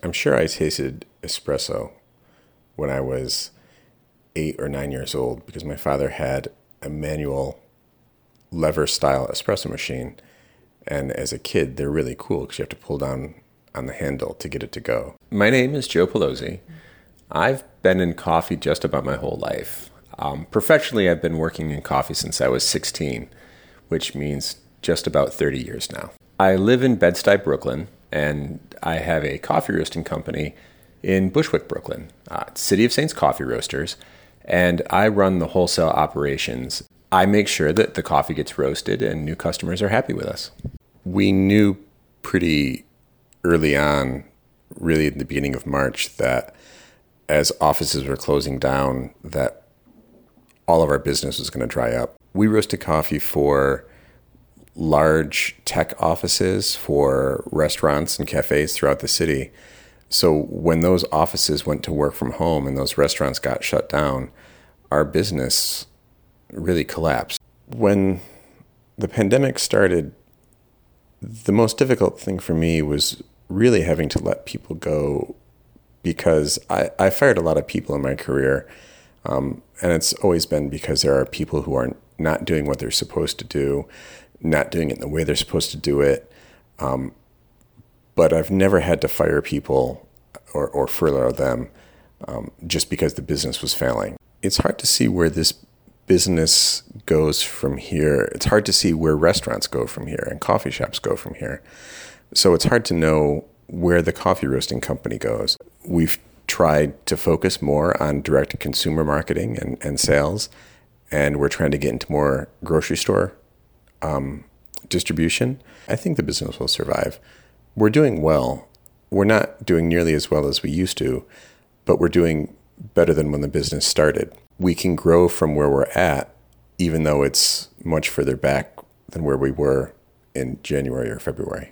I'm sure I tasted espresso when I was eight or nine years old because my father had a manual lever style espresso machine. And as a kid, they're really cool because you have to pull down on the handle to get it to go. My name is Joe Palozzi. I've been in coffee just about my whole life. Um, professionally, I've been working in coffee since I was 16, which means just about 30 years now. I live in Bed-Stuy, Brooklyn, and I have a coffee roasting company in Bushwick, Brooklyn, uh, City of Saints Coffee Roasters, and I run the wholesale operations. I make sure that the coffee gets roasted and new customers are happy with us. We knew pretty early on, really in the beginning of March, that as offices were closing down, that all of our business was going to dry up. We roasted coffee for large tech offices, for restaurants and cafes throughout the city. So when those offices went to work from home and those restaurants got shut down, our business really collapsed. When the pandemic started, the most difficult thing for me was really having to let people go because I, I fired a lot of people in my career. Um, and it's always been because there are people who are not doing what they're supposed to do, not doing it the way they're supposed to do it. Um, but I've never had to fire people or, or furlough them um, just because the business was failing. It's hard to see where this business goes from here. It's hard to see where restaurants go from here and coffee shops go from here. So it's hard to know where the coffee roasting company goes. We've tried to focus more on direct consumer marketing and, and sales, and we're trying to get into more grocery store um, distribution. I think the business will survive we're doing well. We're not doing nearly as well as we used to, but we're doing better than when the business started. We can grow from where we're at, even though it's much further back than where we were in January or February.